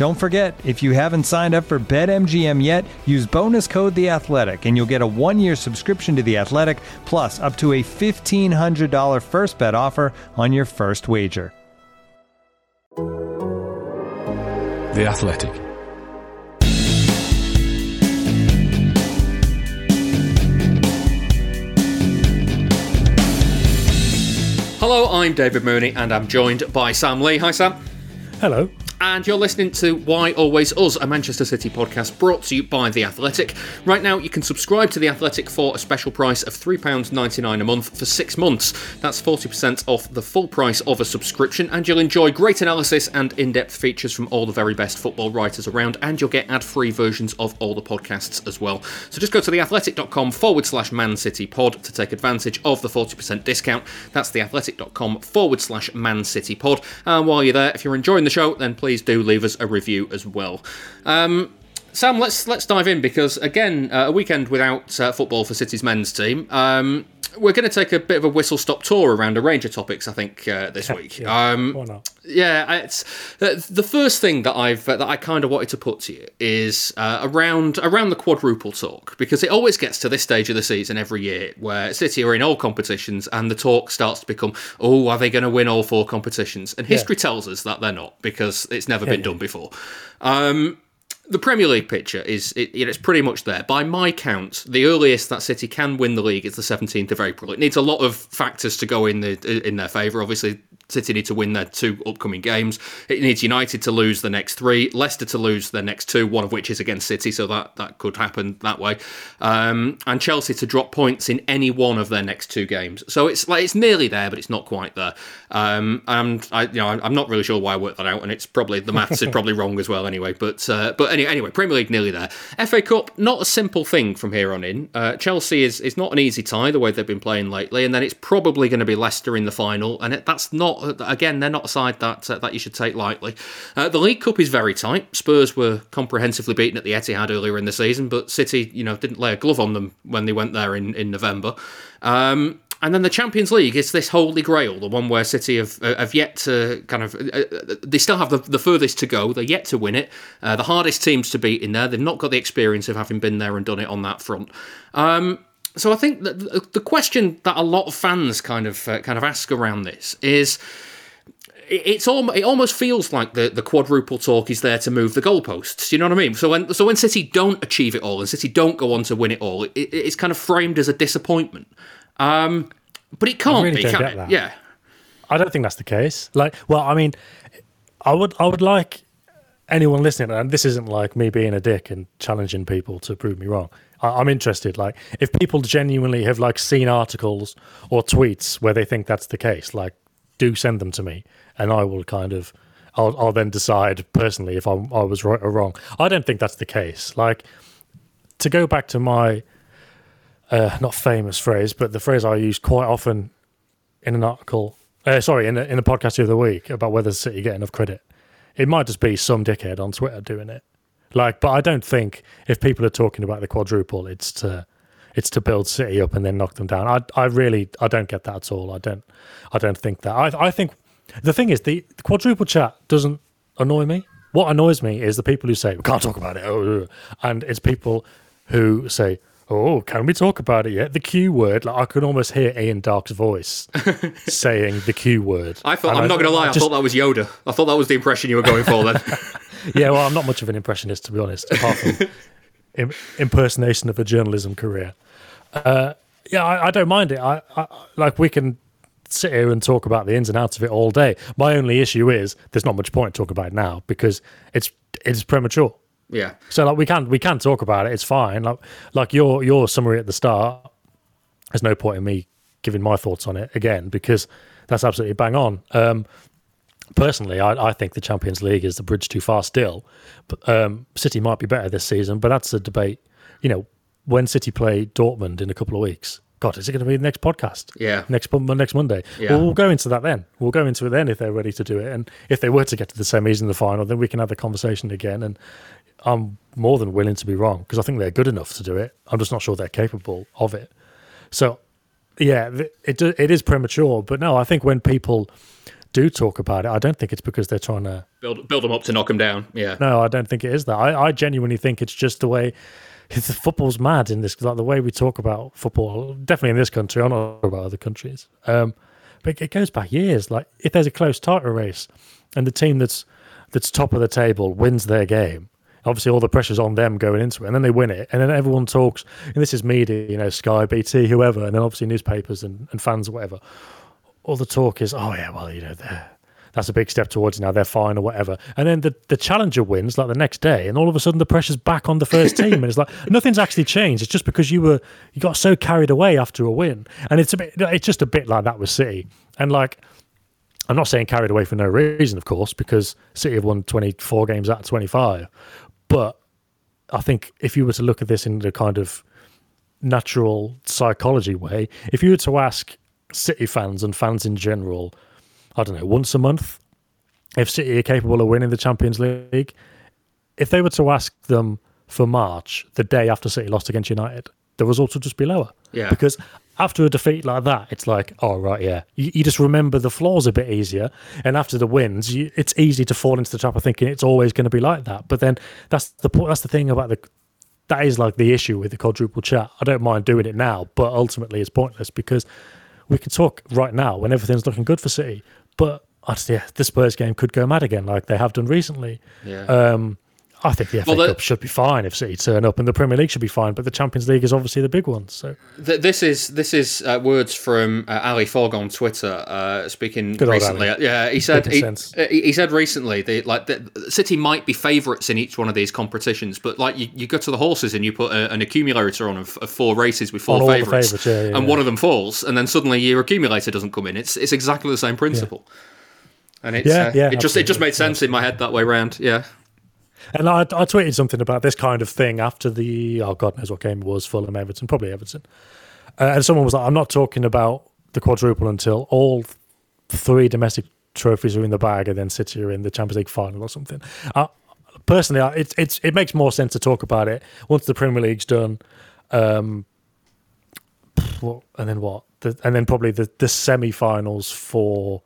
Don't forget, if you haven't signed up for BetMGM yet, use bonus code The Athletic, and you'll get a one-year subscription to The Athletic, plus up to a fifteen hundred dollar first bet offer on your first wager. The Athletic. Hello, I'm David Mooney, and I'm joined by Sam Lee. Hi, Sam. Hello. And you're listening to Why Always Us, a Manchester City podcast brought to you by The Athletic. Right now, you can subscribe to The Athletic for a special price of £3.99 a month for six months. That's 40% off the full price of a subscription, and you'll enjoy great analysis and in depth features from all the very best football writers around, and you'll get ad free versions of all the podcasts as well. So just go to theathletic.com forward slash Man City pod to take advantage of the 40% discount. That's theathletic.com forward slash Man City pod. And while you're there, if you're enjoying the show, then please do leave us a review as well. Um, Sam, let's let's dive in because again, uh, a weekend without uh, football for City's men's team. Um, we're going to take a bit of a whistle stop tour around a range of topics. I think uh, this week. Yeah, um, why not? yeah, it's uh, the first thing that I've uh, that I kind of wanted to put to you is uh, around around the quadruple talk because it always gets to this stage of the season every year where City are in all competitions and the talk starts to become, oh, are they going to win all four competitions? And history tells us that they're not because it's never been done before. Um, the Premier League picture is it, it's pretty much there. By my count, the earliest that City can win the league is the 17th of April. It needs a lot of factors to go in the in their favour. Obviously, City need to win their two upcoming games. It needs United to lose the next three, Leicester to lose their next two, one of which is against City, so that that could happen that way, um, and Chelsea to drop points in any one of their next two games. So it's like it's nearly there, but it's not quite there. Um, and I, you know, I'm not really sure why I worked that out, and it's probably the maths is probably wrong as well. Anyway, but uh, but anyway, anyway, Premier League nearly there. FA Cup not a simple thing from here on in. Uh, Chelsea is is not an easy tie the way they've been playing lately, and then it's probably going to be Leicester in the final, and it, that's not again they're not a side that uh, that you should take lightly. Uh, the League Cup is very tight. Spurs were comprehensively beaten at the Etihad earlier in the season, but City you know didn't lay a glove on them when they went there in in November. Um, and then the Champions League is this holy grail, the one where City have uh, have yet to kind of. Uh, they still have the, the furthest to go. They're yet to win it. Uh, the hardest teams to beat in there. They've not got the experience of having been there and done it on that front. Um, so I think that the, the question that a lot of fans kind of uh, kind of ask around this is. it- It's all. It almost feels like the, the quadruple talk is there to move the goalposts. You know what I mean? So when so when City don't achieve it all and City don't go on to win it all, it, it's kind of framed as a disappointment. Um, but it can't really be, can it? that. Yeah. I don't think that's the case. Like, well, I mean, I would, I would like anyone listening, and this isn't like me being a dick and challenging people to prove me wrong. I, I'm interested. Like, if people genuinely have like seen articles or tweets where they think that's the case, like, do send them to me, and I will kind of, I'll, I'll then decide personally if I'm, I was right or wrong. I don't think that's the case. Like, to go back to my uh, not famous phrase, but the phrase I use quite often in an article, uh, sorry, in a, in a podcast the other week about whether the City get enough credit. It might just be some dickhead on Twitter doing it. Like, but I don't think if people are talking about the quadruple, it's to it's to build City up and then knock them down. I I really I don't get that at all. I don't I don't think that. I I think the thing is the, the quadruple chat doesn't annoy me. What annoys me is the people who say we can't talk about it, oh, oh, oh. and it's people who say, "Oh, can we talk about it yet?" The Q word, like I can almost hear Ian Darke's voice saying the Q word. I thought. And I'm not going to lie. I just- thought that was Yoda. I thought that was the impression you were going for then. yeah, well, I'm not much of an impressionist to be honest, apart from Im- impersonation of a journalism career. Uh, yeah, I, I, don't mind it. I, I like we can sit here and talk about the ins and outs of it all day. My only issue is there's not much point talking about it now because it's it's premature. Yeah. So like we can we can talk about it. It's fine. Like like your your summary at the start. There's no point in me giving my thoughts on it again because that's absolutely bang on. Um, personally, I, I, think the Champions League is the bridge too far still. But um, City might be better this season, but that's a debate. You know, when City play Dortmund in a couple of weeks, God, is it going to be the next podcast? Yeah. Next next Monday. Yeah. Well, we'll go into that then. We'll go into it then if they're ready to do it. And if they were to get to the semis in the final, then we can have the conversation again. And I'm more than willing to be wrong because I think they're good enough to do it. I'm just not sure they're capable of it. So, yeah, it it is premature. But no, I think when people do talk about it, I don't think it's because they're trying to build build them up to knock them down. Yeah. No, I don't think it is that. I, I genuinely think it's just the way the football's mad in this. Like the way we talk about football, definitely in this country. I'm not about other countries. Um, but it goes back years. Like if there's a close title race, and the team that's that's top of the table wins their game, obviously all the pressure's on them going into it, and then they win it, and then everyone talks. And this is media, you know, Sky, BT, whoever, and then obviously newspapers and, and fans, or whatever. All the talk is, oh yeah, well, you know, that's a big step towards now they're fine or whatever. And then the, the challenger wins like the next day, and all of a sudden the pressure's back on the first team, and it's like nothing's actually changed. It's just because you were you got so carried away after a win, and it's a bit it's just a bit like that with City, and like. I'm not saying carried away for no reason, of course, because City have won 24 games out of 25. But I think if you were to look at this in the kind of natural psychology way, if you were to ask City fans and fans in general, I don't know, once a month, if City are capable of winning the Champions League, if they were to ask them for March, the day after City lost against United, the results would just be lower. Yeah. Because after a defeat like that, it's like, oh, right, yeah. You, you just remember the flaws a bit easier. And after the wins, you, it's easy to fall into the trap of thinking it's always going to be like that. But then that's the that's the thing about the that is like the issue with the quadruple chat. I don't mind doing it now, but ultimately it's pointless because we can talk right now when everything's looking good for City. But yeah, the Spurs game could go mad again, like they have done recently. Yeah. Um, I think the FA well, the, Cup should be fine if City turn up, and the Premier League should be fine. But the Champions League is obviously the big one. So th- this is this is uh, words from uh, Ali Fogg on Twitter, uh, speaking Good recently. Yeah, he said he, uh, he, said recently that like the, City might be favourites in each one of these competitions, but like you, you go to the horses and you put a, an accumulator on of, of, four races with four favourites, yeah, yeah, and yeah. one of them falls, and then suddenly your accumulator doesn't come in. It's it's exactly the same principle. And it's, yeah, uh, yeah, it just it just made sense in my head that way round. Yeah. And I, I tweeted something about this kind of thing after the oh god knows what game it was Fulham Everton probably Everton, uh, and someone was like, I'm not talking about the quadruple until all three domestic trophies are in the bag and then City are in the Champions League final or something. Uh, personally, it it's it makes more sense to talk about it once the Premier League's done. Um, and then what? The, and then probably the the semi-finals for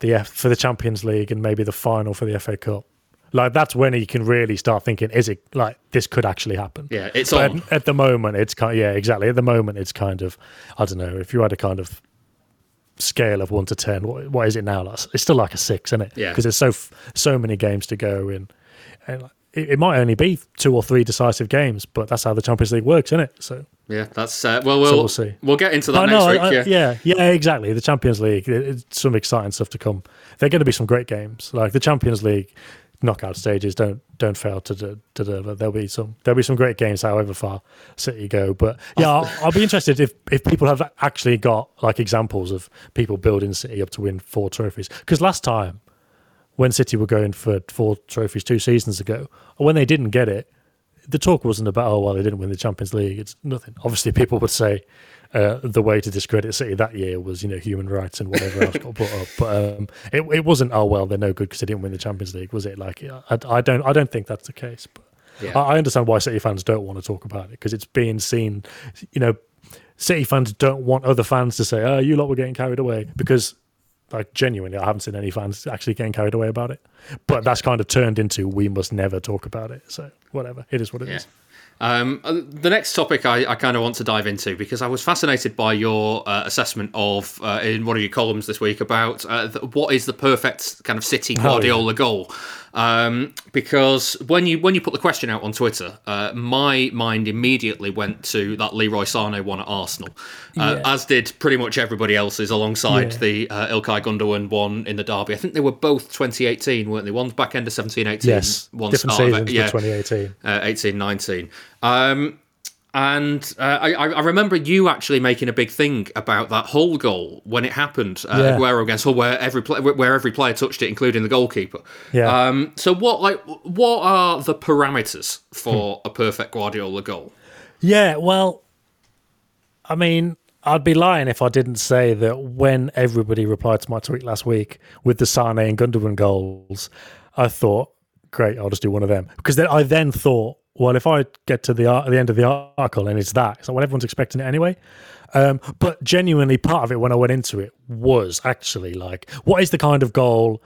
the F, for the Champions League and maybe the final for the FA Cup. Like that's when you can really start thinking, is it like this could actually happen? Yeah, it's but on. At, at, the moment, it's kind. Of, yeah, exactly. At the moment, it's kind of. I don't know if you had a kind of scale of one to ten. What, what is it now? It's still like a six, isn't it? Yeah. Because there's so so many games to go in, and it, it, might only be two or three decisive games, but that's how the Champions League works, isn't it? So. Yeah, that's uh, well. We'll, so we'll see. We'll get into that next no, week. I, yeah. yeah, yeah, exactly. The Champions League, it's some exciting stuff to come. They're going to be some great games. Like the Champions League, knockout stages don't don't fail to, to, deliver. There'll be some there'll be some great games, however far City go. But yeah, oh. I'll, I'll, be interested if if people have actually got like examples of people building City up to win four trophies. Because last time, when City were going for four trophies two seasons ago, or when they didn't get it, the talk wasn't about oh well they didn't win the Champions League. It's nothing. Obviously, people would say uh, the way to discredit City that year was, you know, human rights and whatever else got brought up. But um, it, it wasn't, oh well, they're no good because they didn't win the Champions League, was it? Like, I, I don't, I don't think that's the case. But yeah. I, I understand why City fans don't want to talk about it because it's being seen, you know, City fans don't want other fans to say, "Oh, you lot were getting carried away," because, like, genuinely, I haven't seen any fans actually getting carried away about it. But that's kind of turned into we must never talk about it. So whatever, it is what it yeah. is. Um, uh, the next topic I, I kind of want to dive into because I was fascinated by your uh, assessment of uh, in one of your columns this week about uh, the, what is the perfect kind of City Guardiola oh, yeah. goal. Um, because when you when you put the question out on Twitter, uh, my mind immediately went to that Leroy Sané one at Arsenal, uh, yeah. as did pretty much everybody else's alongside yeah. the uh, Ilkay Gundogan one in the derby. I think they were both 2018, weren't they? One's back end of 17, 18. Yes, one different seasons, yeah, 2018, uh, 18, 19. Um, and uh, I, I, remember you actually making a big thing about that whole goal when it happened, uh, yeah. Aguero against Hull, where every play, where every player touched it, including the goalkeeper. Yeah. Um, so what like what are the parameters for hmm. a perfect Guardiola goal? Yeah, well, I mean, I'd be lying if I didn't say that when everybody replied to my tweet last week with the Sane and Gundogan goals, I thought, great, I'll just do one of them because then I then thought well, if I get to the the end of the article and it's that, it's like, well, everyone's expecting it anyway. Um, but genuinely, part of it when I went into it was actually like, what is the kind of goal,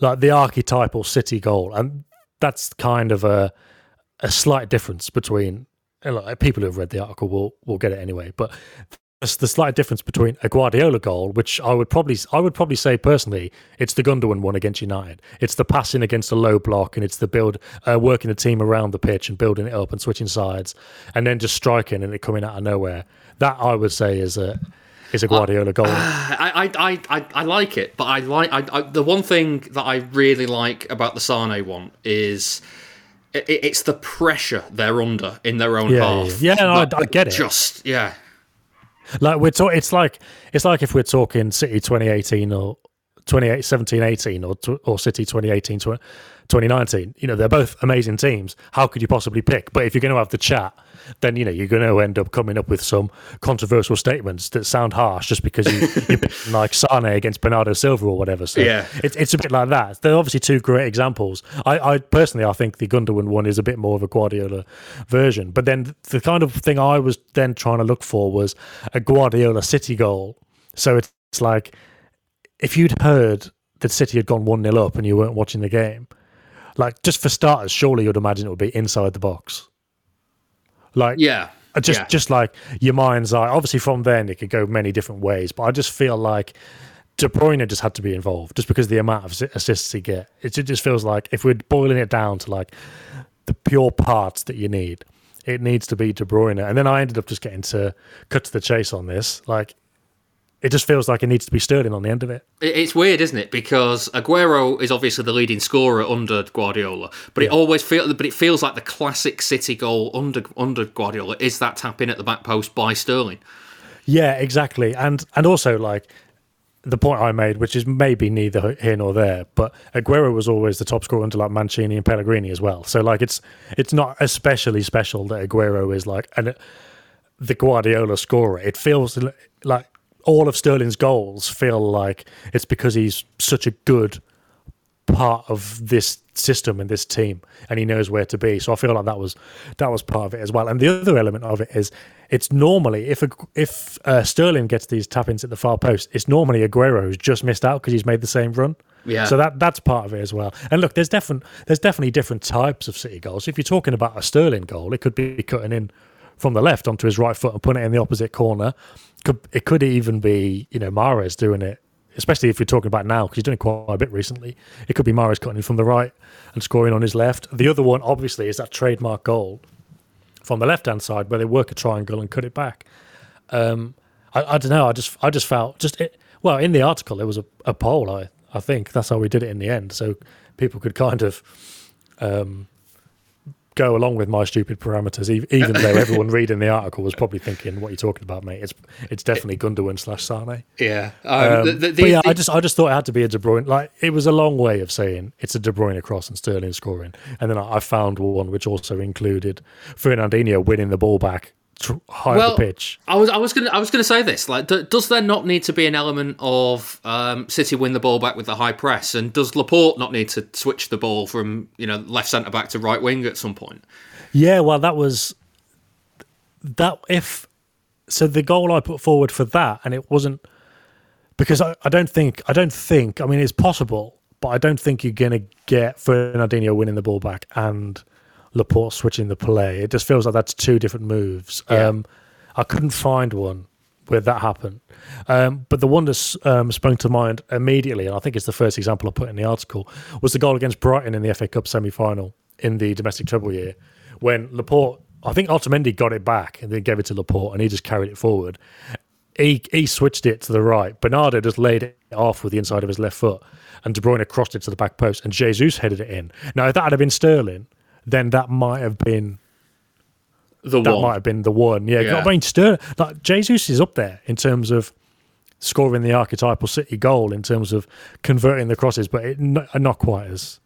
like the archetypal City goal, and that's kind of a a slight difference between. People who have read the article will will get it anyway, but the slight difference between a Guardiola goal, which I would probably I would probably say personally, it's the Gundogan one against United. It's the passing against a low block, and it's the build uh, working the team around the pitch and building it up and switching sides, and then just striking and it coming out of nowhere. That I would say is a is a Guardiola goal. I, I, I, I like it, but I like I, I, the one thing that I really like about the Sane one is it's the pressure they're under in their own yeah, half. Yeah, yeah no, I, I, get it. Just yeah, like we're talking, it's like it's like if we're talking City 2018 or 2017 18 or or City 2018 2019. You know, they're both amazing teams. How could you possibly pick? But if you're going to have the chat, then you know you're going to end up coming up with some controversial statements that sound harsh just because you you pick like Sane against Bernardo Silva or whatever. So yeah, it's it's a bit like that. They're obviously two great examples. I, I personally I think the Gundogan one is a bit more of a Guardiola version. But then the kind of thing I was then trying to look for was a Guardiola City goal. So it's like if you'd heard that City had gone one 0 up and you weren't watching the game, like just for starters, surely you'd imagine it would be inside the box. Like yeah, just yeah. just like your mind's eye. Obviously, from then it could go many different ways, but I just feel like De Bruyne just had to be involved, just because the amount of assists he get. It just feels like if we're boiling it down to like the pure parts that you need, it needs to be De Bruyne. And then I ended up just getting to cut to the chase on this. Like it just feels like it needs to be Sterling on the end of it. It's weird, isn't it? Because Aguero is obviously the leading scorer under Guardiola, but yeah. it always feels, but it feels like the classic City goal under under Guardiola is that tap in at the back post by Sterling. Yeah, exactly, and and also like the point I made, which is maybe neither here nor there, but Aguero was always the top scorer under like Mancini and Pellegrini as well. So like it's it's not especially special that Aguero is like and the Guardiola scorer. It feels like all of Sterling's goals feel like it's because he's such a good part of this system and this team and he knows where to be so i feel like that was that was part of it as well and the other element of it is it's normally if a, if uh, sterling gets these tap ins at the far post it's normally aguero who's just missed out because he's made the same run yeah. So that that's part of it as well. And look, there's different there's definitely different types of City goals. If you're talking about a Sterling goal, it could be cutting in from the left onto his right foot and putting it in the opposite corner. Could it could even be you know Mahrez doing it, especially if you're talking about now because he's doing it quite a bit recently. It could be Mahrez cutting in from the right and scoring on his left. The other one, obviously, is that trademark goal from the left hand side where they work a triangle and cut it back. Um, I, I, don't know. I just I just felt just it, well in the article there was a, a poll. I I think that's how we did it in the end, so people could kind of um, go along with my stupid parameters, even though everyone reading the article was probably thinking, "What are you talking about, mate?" It's it's definitely Gundogan slash Sane. Yeah, um, um, the, the, but yeah, the, I just I just thought it had to be a De Bruyne. Like it was a long way of saying it's a De Bruyne cross and Sterling scoring, and then I, I found one which also included Fernandinho winning the ball back high well, the pitch. I was I was gonna I was gonna say this. Like, d- does there not need to be an element of um, City win the ball back with the high press, and does Laporte not need to switch the ball from you know left centre back to right wing at some point? Yeah, well, that was that if so the goal I put forward for that, and it wasn't because I, I don't think I don't think I mean it's possible, but I don't think you're gonna get Fernandinho winning the ball back and Laporte switching the play. It just feels like that's two different moves. Yeah. Um, I couldn't find one where that happened. Um, but the one that um, sprung to mind immediately, and I think it's the first example I put in the article, was the goal against Brighton in the FA Cup semi final in the domestic treble year when Laporte, I think Otamendi got it back and then gave it to Laporte and he just carried it forward. He, he switched it to the right. Bernardo just laid it off with the inside of his left foot and De Bruyne crossed it to the back post and Jesus headed it in. Now, if that had been Sterling, then that might have been The one. that one. might have been the one. Yeah, Yeah. I mean, Sterling, like Jesus is up there in terms of scoring the archetypal City goal in terms of converting the crosses, but it, not quite as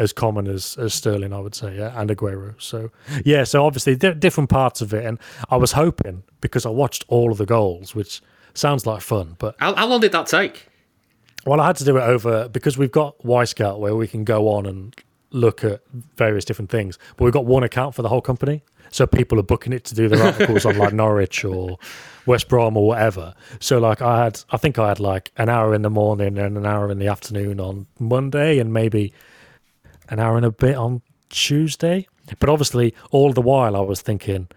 as common as, as Sterling, I would say, yeah, and Aguero. So yeah, so obviously di- different parts of it, and I was hoping because I watched all of the goals, which sounds like fun, but How, how long did that take? well, I had to do it over because we've got Wyscout where we can go on and look at various different things, but we've got one account for the whole company. So people are booking it to do their articles on like Norwich or West Brom or whatever. So like I had, I think I had like an hour in the morning and an hour in the afternoon on Monday, and maybe an hour and a bit on Tuesday. But obviously, all the while I was thinking,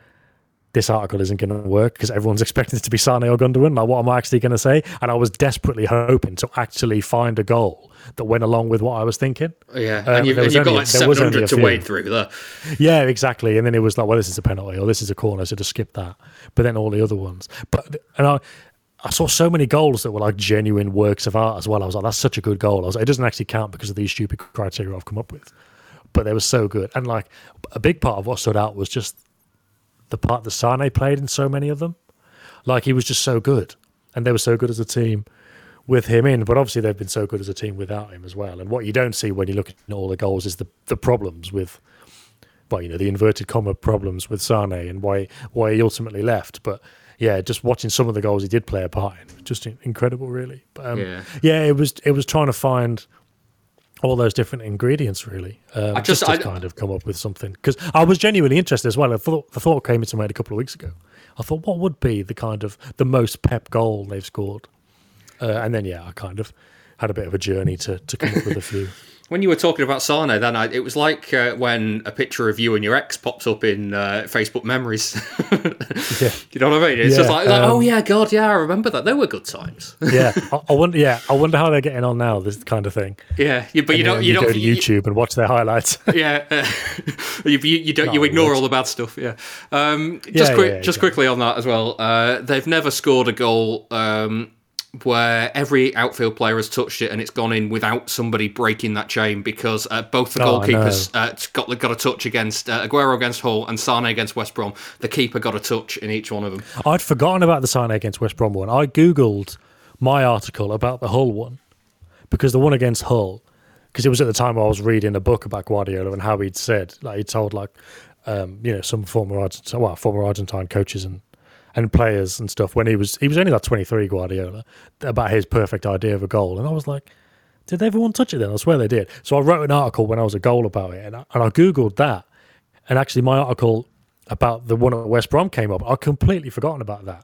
this article isn't going to work because everyone's expecting it to be Sane or Gundogan. Like, what am I actually going to say? And I was desperately hoping to actually find a goal that went along with what I was thinking. Yeah, Uh, and you've, and you've got like only 700 to wade through there. Yeah, exactly. And then it was like, well, this is a penalty or this is a corner, so just skip that. But then all the other ones. But and I, I saw so many goals that were like genuine works of art as well. I was like, that's such a good goal. I was like, it doesn't actually count because of these stupid criteria I've come up with. But they were so good. And like a big part of what stood out was just the part that Sane played in so many of them. Like he was just so good. And they were so good as a team with him in, but obviously they've been so good as a team without him as well. And what you don't see when you look at all the goals is the the problems with well, you know, the inverted comma problems with Sane and why why he ultimately left. But yeah, just watching some of the goals he did play a part in, just incredible, really. But um, Yeah. yeah. it was it was trying to find all those different ingredients, really. Um, I just, just- to I- kind of come up with something because I was genuinely interested as well. I thought the thought came into my head a couple of weeks ago. I thought, what would be the kind of the most Pep goal they've scored? Uh, and then yeah, I kind of had a bit of a journey to to come up with a few. When you were talking about Sane, then I, it was like uh, when a picture of you and your ex pops up in uh, Facebook memories. Yeah. you know what I mean? It's Yeah, just like, like, um, oh yeah, God, yeah, I remember that. They were good times. yeah, I, I wonder. Yeah, I wonder how they're getting on now. This kind of thing. yeah, you, but you don't, then you go don't, to you- YouTube and watch their highlights. yeah, uh, you, you, you don't, you ignore all the bad stuff. Yeah. Um, just Yeah, quick, yeah, just exactly. quickly on that as well. Uh, they've never scored a goal um, where every outfield player has touched it and it's gone in without somebody breaking that chain because uh, both the Oh, goalkeepers uh, got got a touch against uh, Aguero against Hull and Sane against West Brom. The keeper got a touch in each one of them. I'd forgotten about the Sane against West Brom one. I googled my article about the Hull one because the one against Hull, because it was at the time I was reading a book about Guardiola and how he'd said, like he told like, um, you know, some former Argentine, well, former Argentine coaches and and players and stuff when he was he was only like twenty three Guardiola about his perfect idea of a goal, and I was like. Did everyone touch it then? I swear they did. So I wrote an article when I was a goal about it, and I, and I googled that, and actually my article about the one at West Brom came up. I'd completely forgotten about that,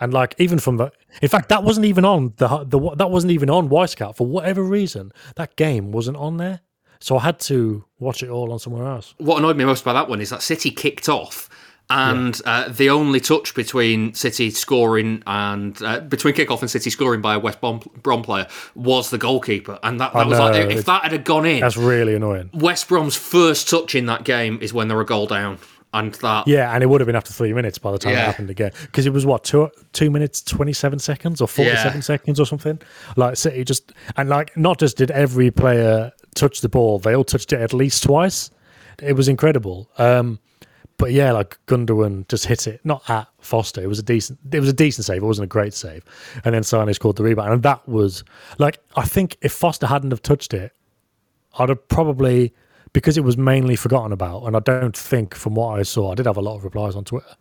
and like even from the, in fact, that wasn't even on the the that wasn't even on Wyscout for whatever reason. That game wasn't on there, so I had to watch it all on somewhere else. what annoyed me most about that one is that City kicked off, and uh, the only touch between City scoring and uh, between kickoff and City scoring by a West Brom, Brom player was the goalkeeper, and that, that was know, like if that had gone in, That's really annoying. West Brom's first touch in that game is when they're a goal down, and that Yeah, and it would have been after three minutes by the time Yeah. it happened again. Because it was what two two minutes twenty seven seconds or forty seven Yeah. seconds or something. Like City just and like not just did every player touch the ball, they all touched it at least twice. It was incredible. Um, but yeah, like Gundogan just hit it not at Foster. It was a decent. It was a decent save. It wasn't a great save. And then Sane scored the rebound, and that was like I think if Foster hadn't have touched it, I'd have probably because it was mainly forgotten about, and I don't think from what I saw, I did have a lot of replies on Twitter,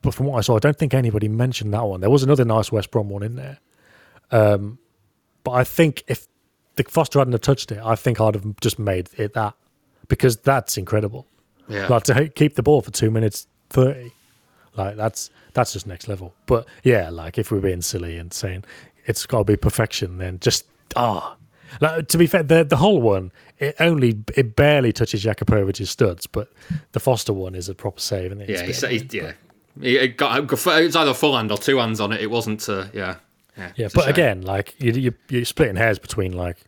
but from what I saw, I don't think anybody mentioned that one. There was another nice West Brom one in there, um, but I think if the Foster hadn't have touched it, I think I'd have just made it that because that's incredible. Yeah. Like to keep the ball for two minutes thirty, like that's that's just next level. But yeah, like if we're being silly and saying it's got to be perfection, then just ah, Like, to be fair, the the Hull one it only it barely touches Jakupovic's studs, but the Foster one is a proper save. And yeah, he's, he's, yeah, it got it was either full hand or two hands on it. It wasn't, uh, yeah, yeah. yeah but again, like you, you you're splitting hairs between like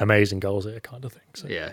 amazing goals here kind of thing. So. Yeah.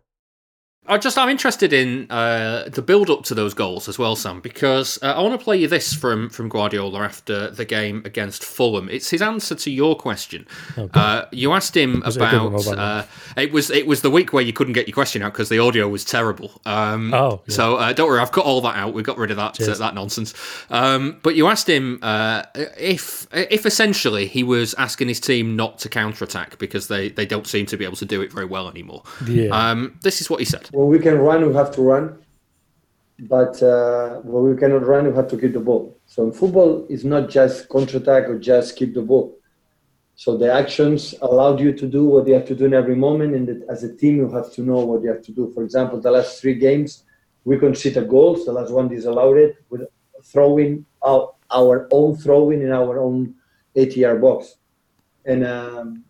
I just I'm interested in uh, the build up to those goals as well, Sam, because uh, I want to play you this from from Guardiola after the game against Fulham. It's his answer to your question. Oh, uh, you asked him was about it, uh, it, was it was the week where you couldn't get your question out because the audio was terrible. Um, oh, yeah. so uh, don't worry, I've cut all that out. We got rid of that uh, that nonsense. Um, but you asked him if if essentially he was asking his team not to counter attack because they they don't seem to be able to do it very well anymore. Yeah. Um, this is what he said when we can run, we have to run. But uh, when we cannot run, we have to keep the ball. So in football, it's not just counter-attack or just keep the ball. So the actions allowed you to do what you have to do in every moment, and as a team, you have to know what you have to do. For example, the last three games, we conceded goals. The last one disallowed it with throwing out our own throwing in our own 80-yard box, and um,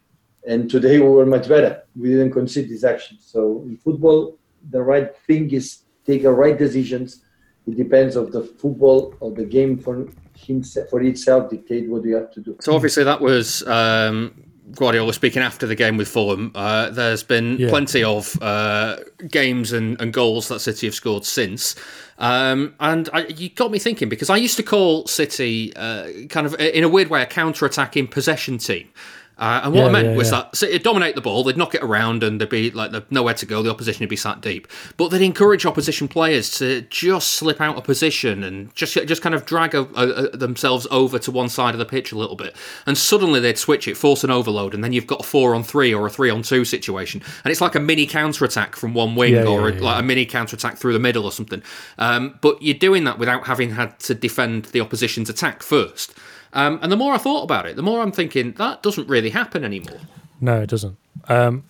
and today we were much better. We didn't concede these actions. So in football, the right thing is take the right decisions. It depends of the football or the game for himself for itself dictate what you have to do. So obviously that was um, Guardiola speaking after the game with Fulham. Uh, there's been yeah. plenty of uh, games and, and, goals that City have scored since. Um, and I, you got me thinking because I used to call City uh, kind of in a weird way a counter-attacking possession team. Uh, and what yeah, I meant yeah, was yeah. that so it'd dominate the ball, they'd knock it around, and there'd be like nowhere to go. The opposition would be sat deep, but they'd encourage opposition players to just slip out of position and just just kind of drag a, a, themselves over to one side of the pitch a little bit, and suddenly they'd switch it, force an overload, and then you've got a four on three or a three on two situation, and it's like a mini counter attack from one wing or a, like a mini counter attack through the middle or something. Um, but you're doing that without having had to defend the opposition's attack first. Um, and the more I thought about it, the more I'm thinking that doesn't really happen anymore. No, it doesn't. Um,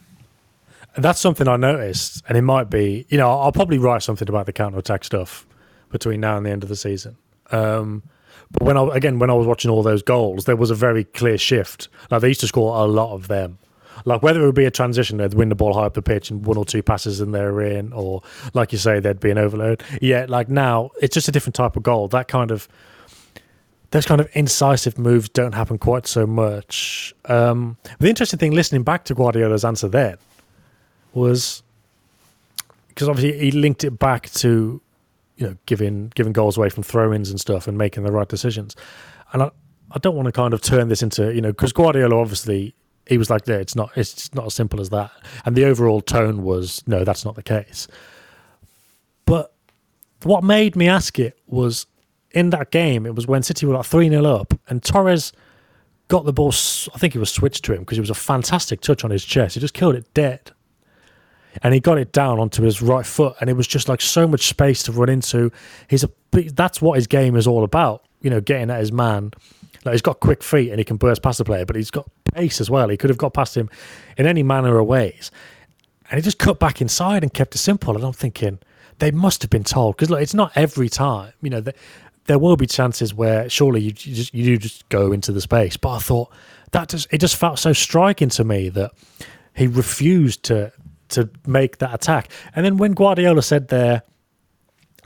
that's something I noticed, and it might be, you know, I'll probably write something about the counter attack stuff between now and the end of the season. Um, but when I again when I was watching all those goals, there was a very clear shift. Like they used to score a lot of them. Like whether it would be a transition, they'd win the ball high up the pitch and one or two passes and they're in, or like you say, there'd be an overload. Yeah, like now it's just a different type of goal. That kind of those kind of incisive moves don't happen quite so much. Um, the interesting thing, listening back to Guardiola's answer then, was because obviously he linked it back to you know giving giving goals away from throw-ins and stuff and making the right decisions. And I, I don't want to kind of turn this into you know because Guardiola obviously he was like, yeah, it's not it's not as simple as that. And the overall tone was no, that's not the case. But what made me ask it was in that game, it was when City were like 3 0 up, and Torres got the ball. I think it was switched to him because it was a fantastic touch on his chest. He just killed it dead. And he got it down onto his right foot, and it was just like so much space to run into. He's a that's what his game is all about, you know, getting at his man. Like he's got quick feet and he can burst past the player, but he's got pace as well. He could have got past him in any manner of ways. And he just cut back inside and kept it simple. And I'm thinking, they must have been told because look, it's not every time. You know, there will be chances where surely you, just you just go into the space. But I thought that just it just felt so striking to me that he refused to to make that attack. And then when Guardiola said there,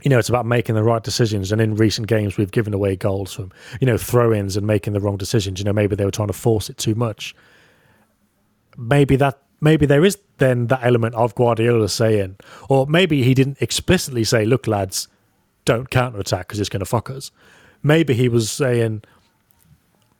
you know, it's about making the right decisions. And in recent games, we've given away goals from you know throw-ins and making the wrong decisions. You know, maybe they were trying to force it too much. Maybe that maybe there is then that element of Guardiola saying, or maybe he didn't explicitly say, "Look, lads." Don't counter attack because it's going to fuck us. maybe he was saying,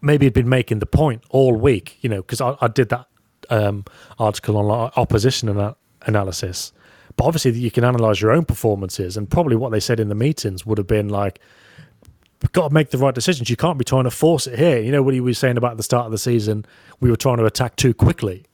maybe he'd been making the point all week, you know, because I, I, did that um, article on opposition ana- analysis. But obviously, you can analyze your own performances, and probably what they said in the meetings would have been like, "We've got to make the right decisions. You can't be trying to force it here." You know what he was saying about the start of the season? We were trying to attack too quickly,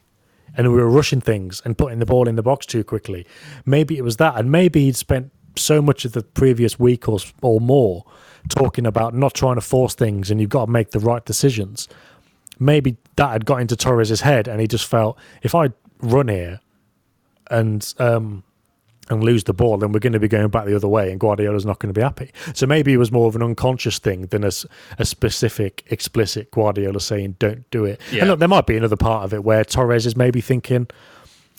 and we were rushing things and putting the ball in the box too quickly. Maybe it was that, and maybe he'd spent so much of the previous week or, or more talking about not trying to force things and you've got to make the right decisions. Maybe that had got into Torres' head and he just felt if I run here and um, and lose the ball, then we're going to be going back the other way, and Guardiola's not going to be happy. So maybe it was more of an unconscious thing than a, a specific, explicit Guardiola saying, "Don't do it." Yeah. And look, there might be another part of it where Torres is maybe thinking,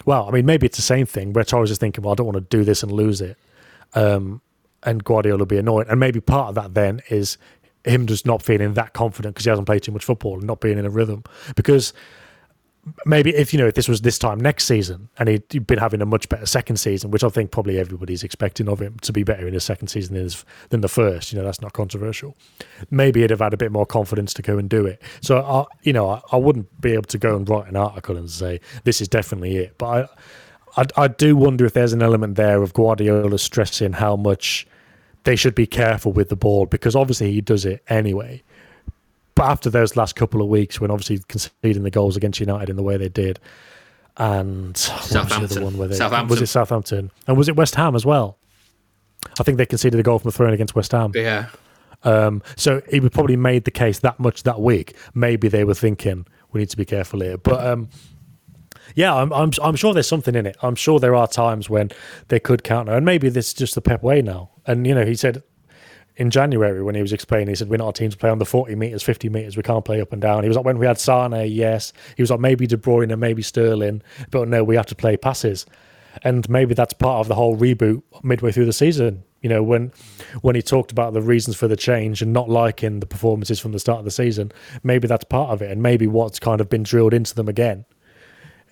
"Well, I mean, maybe it's the same thing where Torres is thinking, well, I don't want to do this and lose it." Um, and Guardiola will be annoyed. And maybe part of that then is him just not feeling that confident because he hasn't played too much football and not being in a rhythm. Because maybe if you know if this was this time next season and he'd been having a much better second season, which I think probably everybody's expecting of him to be better in his second season than, his, than the first. You know that's not controversial. Maybe he'd have had a bit more confidence to go and do it. So I, you know, I, I wouldn't be able to go and write an article and say this is definitely it. But I, I, I do wonder if there's an element there of Guardiola stressing how much they should be careful with the ball because obviously he does it anyway. But after those last couple of weeks, when obviously conceding the goals against United in the way they did, and Southampton, the one where they, Southampton. was it Southampton and was it West Ham as well? I think they conceded a goal from the throw-in against West Ham. Yeah. Um, so he would probably made the case that much that week. Maybe they were thinking we need to be careful here, but um, yeah, I'm, I'm I'm sure there's something in it. I'm sure there are times when they could counter, and maybe this is just the Pep way now. And you know, he said in January when he was explaining, he said we're not a team to play on the 40 meters, 50 meters. We can't play up and down. He was like when we had Sane, yes. He was like maybe De Bruyne and maybe Sterling, but no, we have to play passes. And maybe that's part of the whole reboot midway through the season. You know, when when he talked about the reasons for the change and not liking the performances from the start of the season, maybe that's part of it. And maybe what's kind of been drilled into them again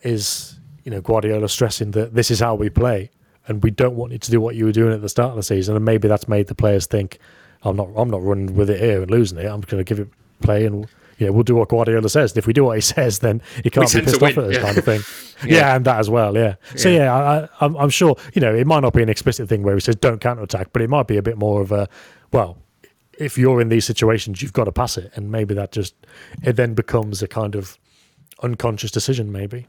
is you know Guardiola stressing that this is how we play, and we don't want you to do what you were doing at the start of the season, and maybe that's made the players think, I'm not I'm not running with it here and losing it. I'm going to give it play and. Yeah, we'll do what Guardiola says. If we do what he says, then he can't be pissed off at us, yeah. kind of thing. yeah. yeah. and that as well. Yeah. So yeah, yeah I, I'm, I'm sure you know it might not be an explicit thing where he says don't counter attack, but it might be a bit more of a well, if you're in these situations, you've got to pass it, and maybe that just it then becomes a kind of unconscious decision, maybe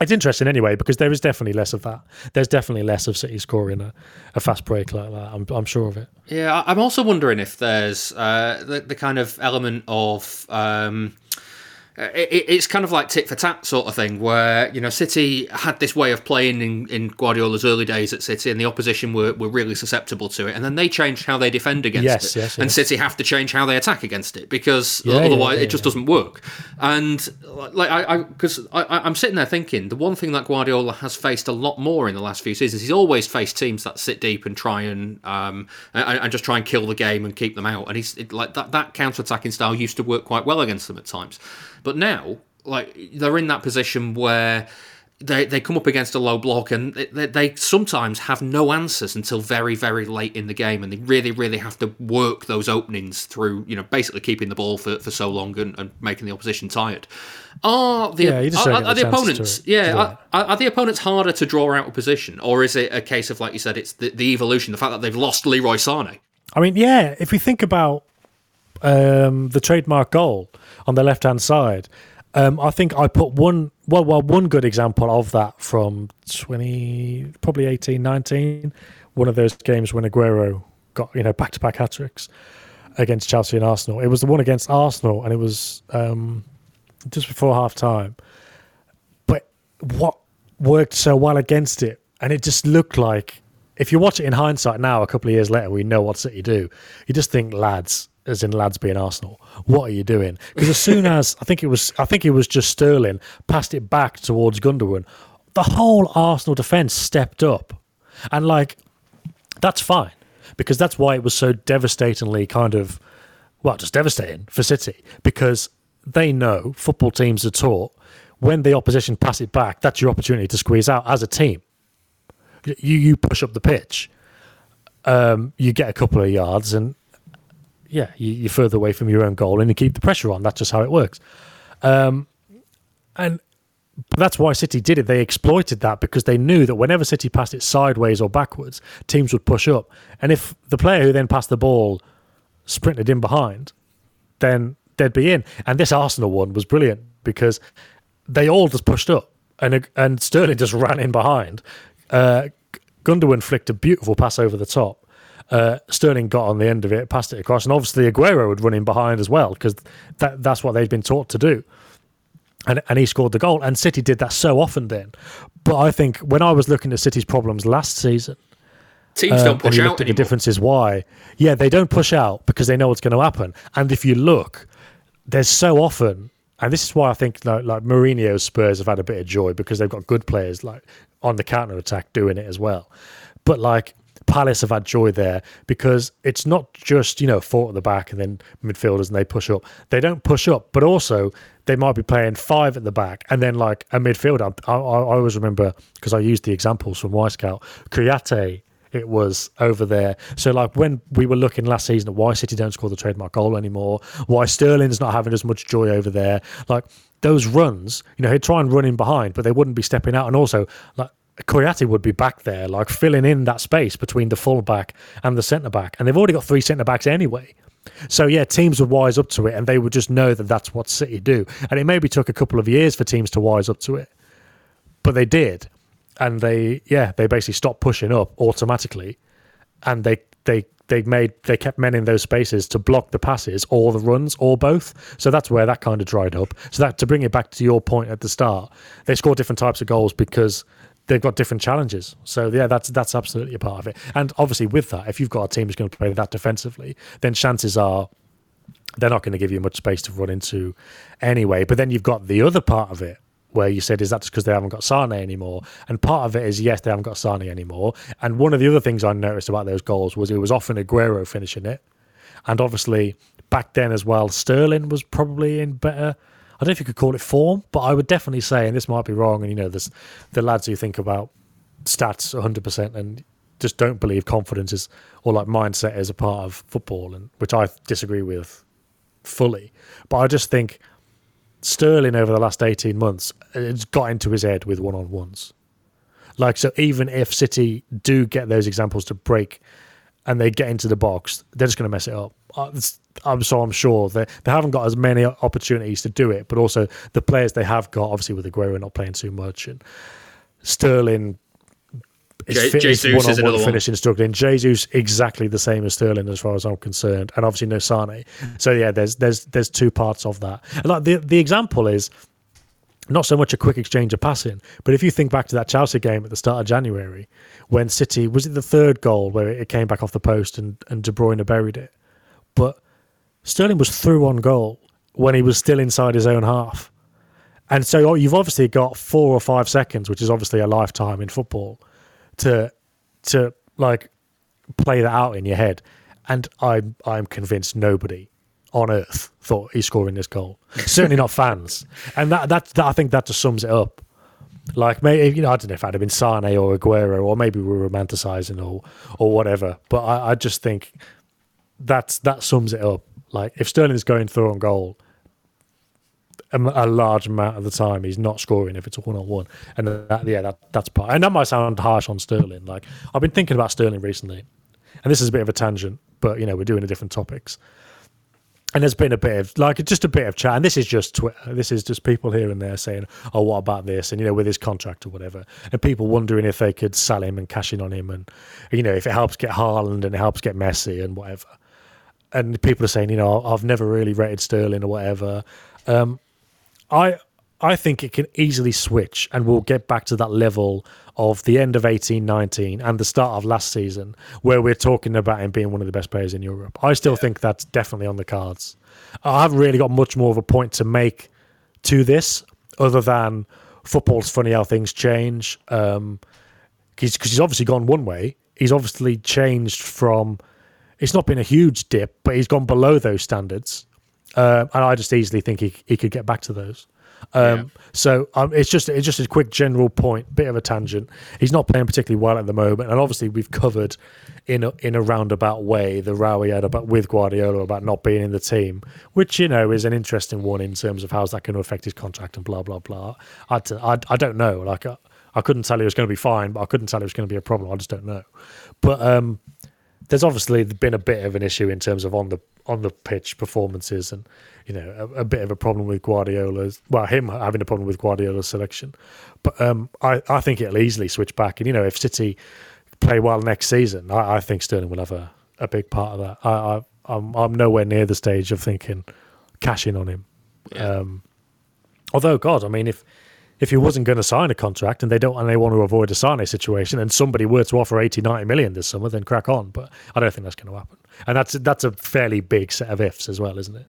it's interesting anyway because there is definitely less of that. There's definitely less of City scoring a, a fast break like that. I'm, I'm sure of it. Yeah, I'm also wondering if there's uh, the, the kind of element of um, it's kind of like tit for tat sort of thing, where you know City had this way of playing in, in Guardiola's early days at City, and the opposition were, were really susceptible to it, and then they changed how they defend against yes, it, yes, and yes. City have to change how they attack against it because yeah, otherwise yeah, yeah, it just doesn't work. And like I, because I, I, I'm sitting there thinking, the one thing that Guardiola has faced a lot more in the last few seasons, he's always faced teams that sit deep and try and um and, and just try and kill the game and keep them out, and he's like that that counter attacking style used to work quite well against them at times. But now, like they're in that position where they, they come up against a low block and they, they sometimes have no answers until very very late in the game and they really really have to work those openings through you know basically keeping the ball for, for so long and, and making the opposition tired. Are the yeah, are, are, are the opponents to, yeah to are, are, the opponents harder to draw out of position or is it a case of like you said it's the, the evolution the fact that they've lost Leroy Sane I mean yeah if we think about um, the trademark goal on the left hand side. Um, I think I put one well, well, one good example of that from twenty, probably 18, 19, one of those games when Aguero got you know back to back hat tricks against Chelsea and Arsenal. It was the one against Arsenal, and it was um, just before half time. But what worked so well against it, and it just looked like if you watch it in hindsight now, a couple of years later, we know what City do. You just think, lads, as in lads being Arsenal. What are you doing? Because as soon as I think it was, I think it was just Sterling passed it back towards Gundogan, the whole Arsenal defense stepped up, and like that's fine because that's why it was so devastatingly kind of well, just devastating for City because they know football teams are taught when the opposition pass it back, that's your opportunity to squeeze out as a team. You you push up the pitch, um, you get a couple of yards, and yeah, you, you're further away from your own goal and you keep the pressure on. That's just how it works. Um, and that's why City did it. They exploited that because they knew that whenever City passed it sideways or backwards, teams would push up. And if the player who then passed the ball sprinted in behind, then they'd be in. And this Arsenal one was brilliant because they all just pushed up and and Sterling just ran in behind. Uh, Gundogan flicked a beautiful pass over the top. Uh, Sterling got on the end of it, passed it across, and obviously Aguero would run in behind as well because that, that's what they've been taught to do and, and he scored the goal. And City did that so often then. But I think when I was looking at City's problems last season, teams um, don't push out The difference is why, yeah, they don't push out because they know what's going to happen. And if you look, there's so often, and this is why I think like, like Mourinho's Spurs have had a bit of joy because they've got good players like on the counter attack doing it as well. But like Palace have had joy there because it's not just you know four at the back and then midfielders and they push up. They don't push up, but also they might be playing five at the back and then like a midfielder. I, I, I always remember because I used the examples from Wyscout. Kouyaté, it was over there. So like when we were looking last season at why City don't score the trademark goal anymore, why Sterling's not having as much joy over there, like those runs, you know, he'd try and run in behind, but they wouldn't be stepping out. And also like Kouyaté would be back there, like filling in that space between the fullback and the centre back, and they've already got three centre backs anyway. So yeah, teams would wise up to it, and they would just know that that's what City do. And it maybe took a couple of years for teams to wise up to it, but they did, and they yeah they basically stopped pushing up automatically, and they they they made they kept men in those spaces to block the passes or the runs or both. So that's where that kind of dried up. So that to bring it back to your point at the start, they score different types of goals because they've got different challenges. So yeah, that's that's absolutely a part of it. And obviously, with that, if you've got a team who's going to play that defensively, then chances are they're not going to give you much space to run into anyway. But then you've got the other part of it where you said, is that just because they haven't got Sane anymore? And part of it is, yes, they haven't got Sane anymore. And one of the other things I noticed about those goals was it was often Aguero finishing it. And obviously, back then as well, Sterling was probably in better I don't know if you could call it form, but I would definitely say, and this might be wrong, and you know, there's the lads who think about stats 100% and just don't believe confidence is or like mindset is a part of football, and which I disagree with fully. But I just think Sterling over the last 18 months it's got into his head with one on ones. Like, so even if City do get those examples to break and they get into the box, they're just going to mess it up. Uh, I'm so I'm sure they they haven't got as many opportunities to do it, but also the players they have got, obviously with Aguero not playing too much, and Sterling is, J- Jesus is one finishing struggling. Jesus exactly the same as Sterling as far as I'm concerned, and obviously no Sane. So yeah, there's there's there's two parts of that. And like the the example is not so much a quick exchange of passing, but if you think back to that Chelsea game at the start of January, when City was it the third goal where it came back off the post and and De Bruyne buried it, but Sterling was through on goal when he was still inside his own half. And so oh, you've obviously got four or five seconds, which is obviously a lifetime in football, to to like play that out in your head. And I'm I'm convinced nobody on earth thought he's scoring this goal. Certainly not fans. And that, that that I think that just sums it up. Like maybe you know I don't know if I'd have been Sane or Aguero or maybe we're romanticizing or or whatever. But I, I just think that's that sums it up. Like if Sterling is going through on goal, a, a, large amount of the time he's not scoring if it's a one on one, and that, yeah, that that's part. And that might sound harsh on Sterling. Like I've been thinking about Sterling recently, and this is a bit of a tangent, but you know we're doing different topics. And there's been a bit of like just a bit of chat, and this is just Twitter. This is just people here and there saying, "Oh, what about this?" And you know, with his contract or whatever, and people wondering if they could sell him and cash in on him, and you know, if it helps get Haaland and it helps get Messi and whatever and people are saying, you know, I've never really rated Sterling or whatever. Um, I I think it can easily switch, and we'll get back to that level of the end of eighteen nineteen and the start of last season, where we're talking about him being one of the best players in Europe. I still yeah. think that's definitely on the cards. I haven't really got much more of a point to make to this, other than football's funny how things change. Um, because he's obviously gone one way. He's obviously changed from it's not been a huge dip, but he's gone below those standards. Um, and I just easily think he he could get back to those. Um, Yeah. So um, it's just it's just a quick general point, bit of a tangent. He's not playing particularly well at the moment, and obviously we've covered in a, in a roundabout way the row he had about with Guardiola about not being in the team, which you know is an interesting one in terms of how's that going to affect his contract and blah blah blah. I I, I don't know. Like I, I couldn't tell you it was going to be fine, but I couldn't tell you it was going to be a problem. I just don't know. But um, there's obviously been a bit of an issue in terms of on the on the pitch performances and you know a, a bit of a problem with Guardiola's well him having a problem with Guardiola's selection. But um I, I think it'll easily switch back. And you know if City play well next season I, I think Sterling will have a, a big part of that. I, I I'm, I'm nowhere near the stage of thinking cash in on him. Um although God I mean if if he wasn't going to sign a contract and they don't and they want to avoid a Sane situation and somebody were to offer 80 90 million this summer then crack on. But I don't think that's going to happen. And that's that's a fairly big set of ifs as well isn't it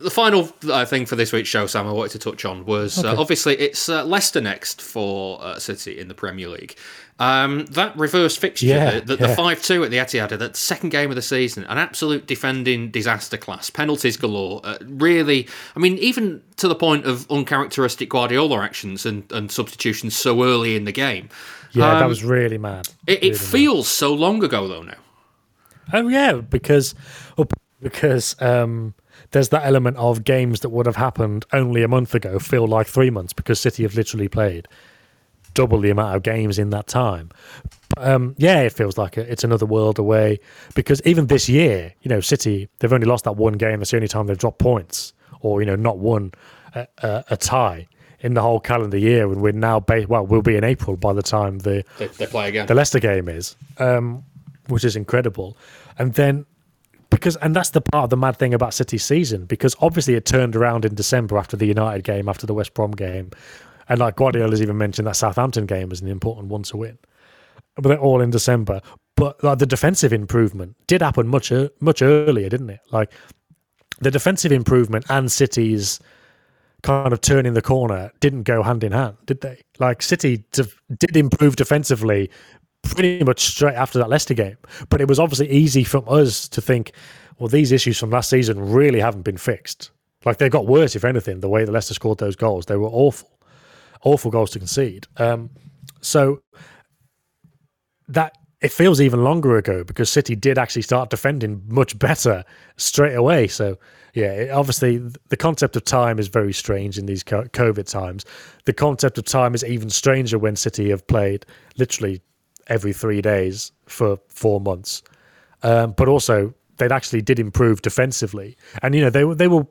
The final uh, thing for this week's show, Sam, I wanted to touch on was uh, obviously it's uh, Leicester next for uh, City in the Premier League. Um, that reverse fixture, Yeah, the, the, yeah. 5 2 at the Etihad, that second game of the season, an absolute defending disaster class, penalties galore. Uh, really, I mean, even to the point of uncharacteristic Guardiola actions and, and substitutions so early in the game. yeah that Um, was really mad It, it Really mad. feels so long ago, though, now. Oh yeah, because well, because um, there's that element of games that would have happened only a month ago feel like three months because City have literally played double the amount of games in that time. Um, yeah, it feels like it's another world away because even this year, you know, City they've only lost that one game. That's the only time they've dropped points or you know not won a, a, a tie in the whole calendar year. And we're now ba- well, we'll be in April by the time the They, they play again. the Leicester game is, um, which is incredible. And then because and that's the part of the mad thing about City's season because obviously it turned around in December after the United game, after the West Brom game, and like Guardiola's even mentioned that Southampton game was an important one to win. But they're all in December. But like the defensive improvement did happen much uh, much earlier, didn't it? Like the defensive improvement and City's kind of turning the corner didn't go hand in hand, did they? Like City did improve defensively pretty much straight after that Leicester game, but it was obviously easy from us to think, well, these issues from last season really haven't been fixed. Like they got worse, if anything, the way that Leicester scored those goals. They were awful, awful goals to concede. Um, so that it feels even longer ago because City did actually start defending much better straight away. So yeah, obviously the concept of time is very strange in these COVID times. The concept of time is even stranger when City have played literally every three days for four months. Um, but also they actually did improve defensively, and you know they were they were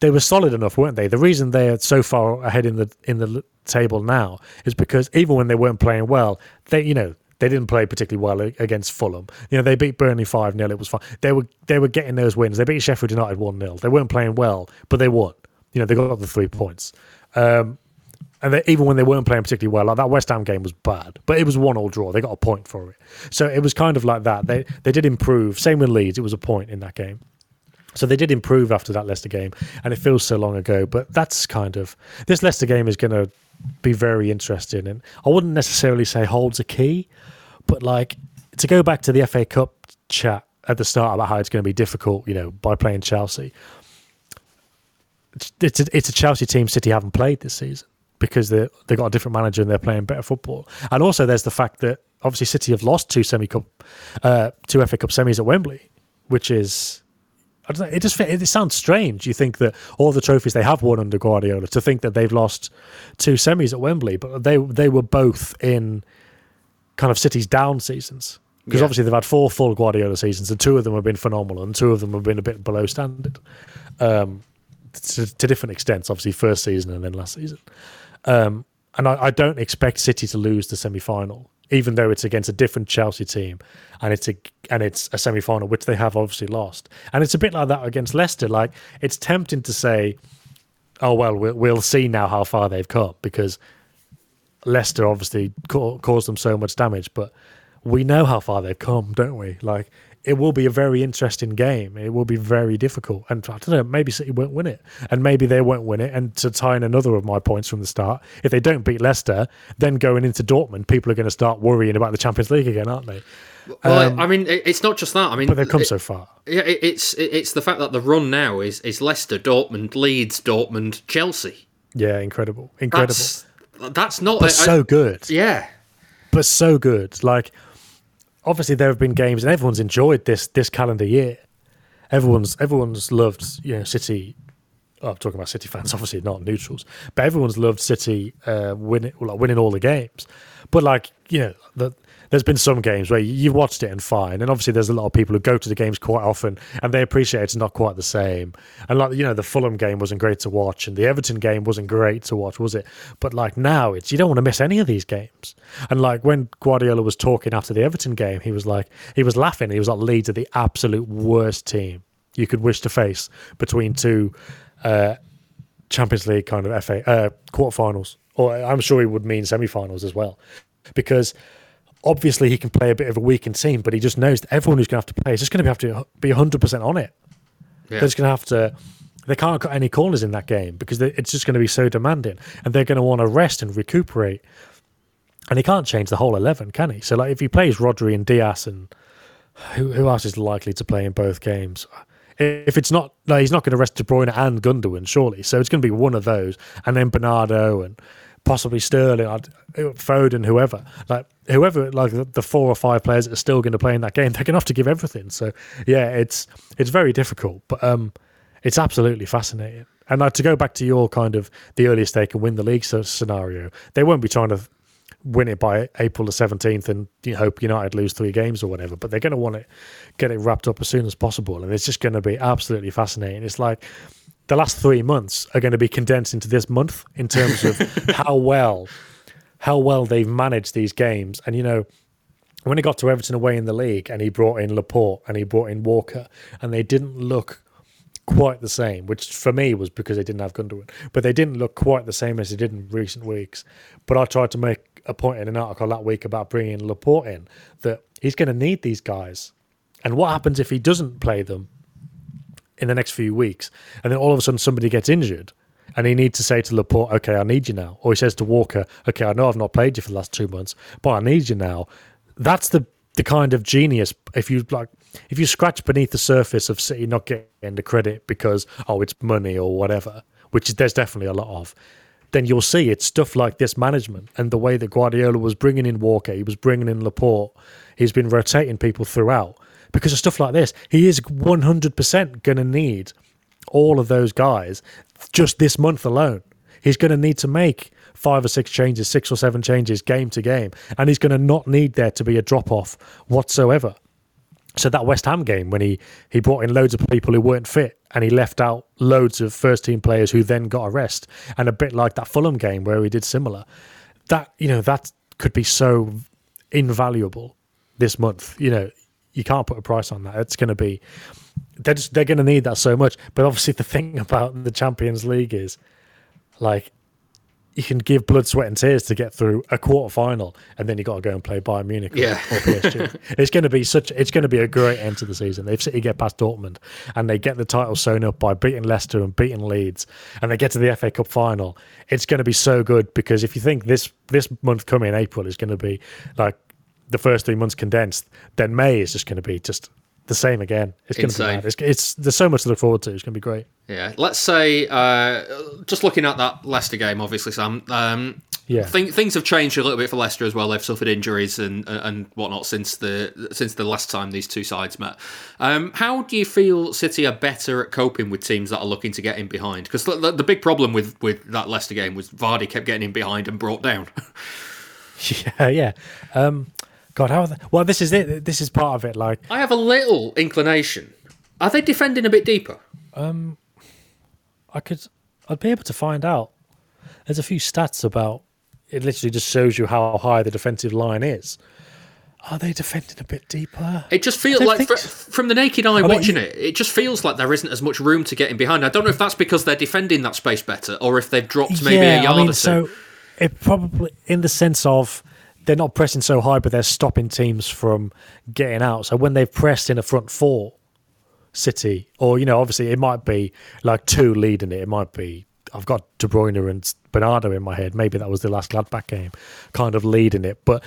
they were solid enough, weren't they? The reason they are so far ahead in the in the table now is because even when they weren't playing well, they you know they didn't play particularly well against Fulham. You know they beat Burnley five 0 It was fine. They were they were getting those wins. They beat Sheffield United one 0 They weren't playing well, but they won. You know they got the three points. Um, and they, even when they weren't playing particularly well, like that West Ham game was bad, but it was one all draw. They got a point for it, so it was kind of like that. They they did improve. Same with Leeds, it was a point in that game. So they did improve after that Leicester game, and it feels so long ago. But that's kind of this Leicester game is going to be very interesting, and I wouldn't necessarily say holds a key, but like to go back to the FA Cup chat at the start about how it's going to be difficult, you know, by playing Chelsea. It's a, it's a Chelsea team City haven't played this season because they they got a different manager and they're playing better football. And also there's the fact that obviously City have lost two semi cup, uh, two FA Cup semis at Wembley, which is I don't know. It just it sounds strange. You think that all the trophies they have won under Guardiola, to think that they've lost two semis at Wembley, but they they were both in kind of City's down seasons because Yeah. obviously they've had four full Guardiola seasons, and two of them have been phenomenal, and two of them have been a bit below standard, um, to, to different extents. Obviously, first season and then last season. Um, and I, I don't expect City to lose the semi final even though it's against a different Chelsea team, and it's a and it's a semi final which they have obviously lost. And it's a bit like that against Leicester. Like it's tempting to say, "Oh well, we'll, we'll see now how far they've come," because Leicester obviously ca- caused them so much damage, but we know how far they've come, don't we? Like it will be a very interesting game. It will be very difficult, and I don't know. Maybe City won't win it, and maybe they won't win it. And to tie in another of my points from the start, if they don't beat Leicester, then going into Dortmund, people are going to start worrying about the Champions League again, aren't they? Well, Um, I mean, it's not just that. I mean, But they've come it- so far. Yeah, it- it's it's the fact that the run now is is Leicester, Dortmund, Leeds, Dortmund, Chelsea. Yeah, incredible, incredible, That's that's not but I- so good. yeah. but so good. Like, obviously, there have been games, and everyone's enjoyed this this calendar year. Everyone's everyone's loved, you know, City. Oh, I'm talking about City fans, obviously not neutrals, but everyone's loved City uh, winning, like winning all the games. But like, you know, the, there's been some games where you've watched it and fine, and obviously there's a lot of people who go to the games quite often and they appreciate it's not quite the same. And like, you know, the Fulham game wasn't great to watch, and the Everton game wasn't great to watch, was it? But like now, it's you don't want to miss any of these games. And like when Guardiola was talking after the Everton game, he was like, he was laughing. He was like, Leeds are the absolute worst team you could wish to face between two uh, Champions League kind of FA uh, quarterfinals, or I'm sure he would mean semi-finals as well, because obviously he can play a bit of a weakened team, but he just knows that everyone who's going to have to play is just going to have to be 100 percent on it. Yeah. They're just going to have to. They can't cut any corners in that game because they, it's just going to be so demanding, and they're going to want to rest and recuperate. And he can't change the whole eleven, can he? So, like, if he plays Rodri and Dias, and who who else is likely to play in both games? If it's not, no, he's not going to rest De Bruyne and Gundogan, surely. So it's going to be one of those, and then Bernardo and possibly Sterling, Foden, whoever, like whoever, like the, four or five players that are still going to play in that game, they're going to have to give everything. So yeah, it's it's very difficult, but um, it's absolutely fascinating. And to go back to your kind of the earliest they can win the league scenario, they won't be trying to win it by April the 17th and you hope United lose three games or whatever, but they're going to want it, get it wrapped up as soon as possible. And it's just going to be absolutely fascinating. It's like the last three months are going to be condensed into this month in terms of how well, how well they've managed these games. And, you know, when he got to Everton away in the league and he brought in Laporte and he brought in Walker and they didn't look quite the same, which for me was because they didn't have Gundogan, but they didn't look quite the same as they did in recent weeks. But I tried to make a point in an article that week about bringing Laporte in that he's going to need these guys. And what happens if he doesn't play them in the next few weeks? And then all of a sudden somebody gets injured and he needs to say to Laporte, okay, I need you now. Or he says to Walker, okay, I know I've not played you for the last two months, but I need you now. That's the the kind of genius. If you like, if you scratch beneath the surface of City not getting the credit because oh, it's money or whatever, which is, there's definitely a lot of, then you'll see it's stuff like this management and the way that Guardiola was bringing in Walker, he was bringing in Laporte, he's been rotating people throughout because of stuff like this. He is 100% going to need all of those guys just this month alone. He's going to need to make five or six changes, six or seven changes game to game, and he's going to not need there to be a drop off whatsoever. So that West Ham game when he he brought in loads of people who weren't fit and he left out loads of first team players who then got a rest and a bit like that Fulham game where he did similar. That you know that could be so invaluable this month. You know you can't put a price on that. It's going to be they're just they're going to need that so much. But obviously the thing about the Champions League is like you can give blood, sweat, and tears to get through a quarter final, and then you got to go and play Bayern Munich or, Yeah. or PSG. it's going to be such. It's going to be a great end to the season. If City get past Dortmund and they get the title sewn up by beating Leicester and beating Leeds, and they get to the FA Cup final, it's going to be so good because if you think this this month coming April is going to be like the first three months condensed, then May is just going to be just the same again. It's going to be Insane. It's, it's there's so much to look forward to. It's going to be great. Yeah, let's say uh, just looking at that Leicester game, obviously, Sam. Um, Yeah. think, things have changed a little bit for Leicester as well. They've suffered injuries and and whatnot since the since the last time these two sides met. Um, how do you feel City are better at coping with teams that are looking to get in behind? Because the, the, the big problem with with that Leicester game was Vardy kept getting in behind and brought down. Yeah, yeah. Um, God, how? Are they, well, this is it. This is part of it. Like, I have a little inclination. Are they defending a bit deeper? Um, I could, I'd be able to find out. There's a few stats about, it literally just shows you how high the defensive line is. Are they defending a bit deeper? It just feels like, think fr- so. from the naked eye mean, watching you- it, it just feels like there isn't as much room to get in behind. I don't know if that's because they're defending that space better, or if they've dropped maybe a yard I mean, or two. so it probably in the sense of they're not pressing so high, but they're stopping teams from getting out. So when they've pressed in a front four, City, or you know, obviously it might be like two leading it. It might be I've got De Bruyne and Bernardo in my head. Maybe that was the last Gladbach game, kind of leading it, but.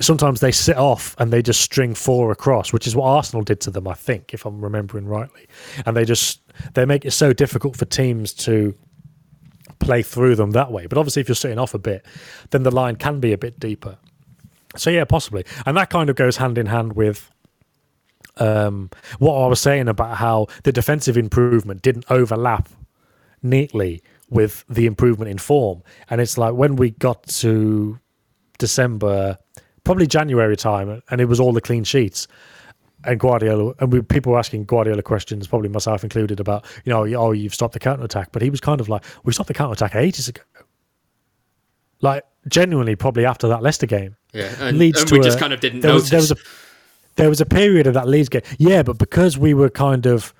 Sometimes they sit off and they just string four across, which is what Arsenal did to them, I think, if I'm remembering rightly. And they just they make it so difficult for teams to play through them that way. But obviously, if you're sitting off a bit, then the line can be a bit deeper. So yeah, possibly, and that kind of goes hand in hand with um, what I was saying about how the defensive improvement didn't overlap neatly with the improvement in form. And it's like when we got to December, probably January time, and it was all the clean sheets. And Guardiola, and we, people were asking Guardiola questions, probably myself included, about you know, oh, you've stopped the counter attack, but he was kind of like, we stopped the counter attack ages ago. Like genuinely, probably after that Leicester game, yeah, and, leads and to we a- just kind of didn't there notice. was, there was a there was a period of that Leeds game. Yeah, but because we were kind of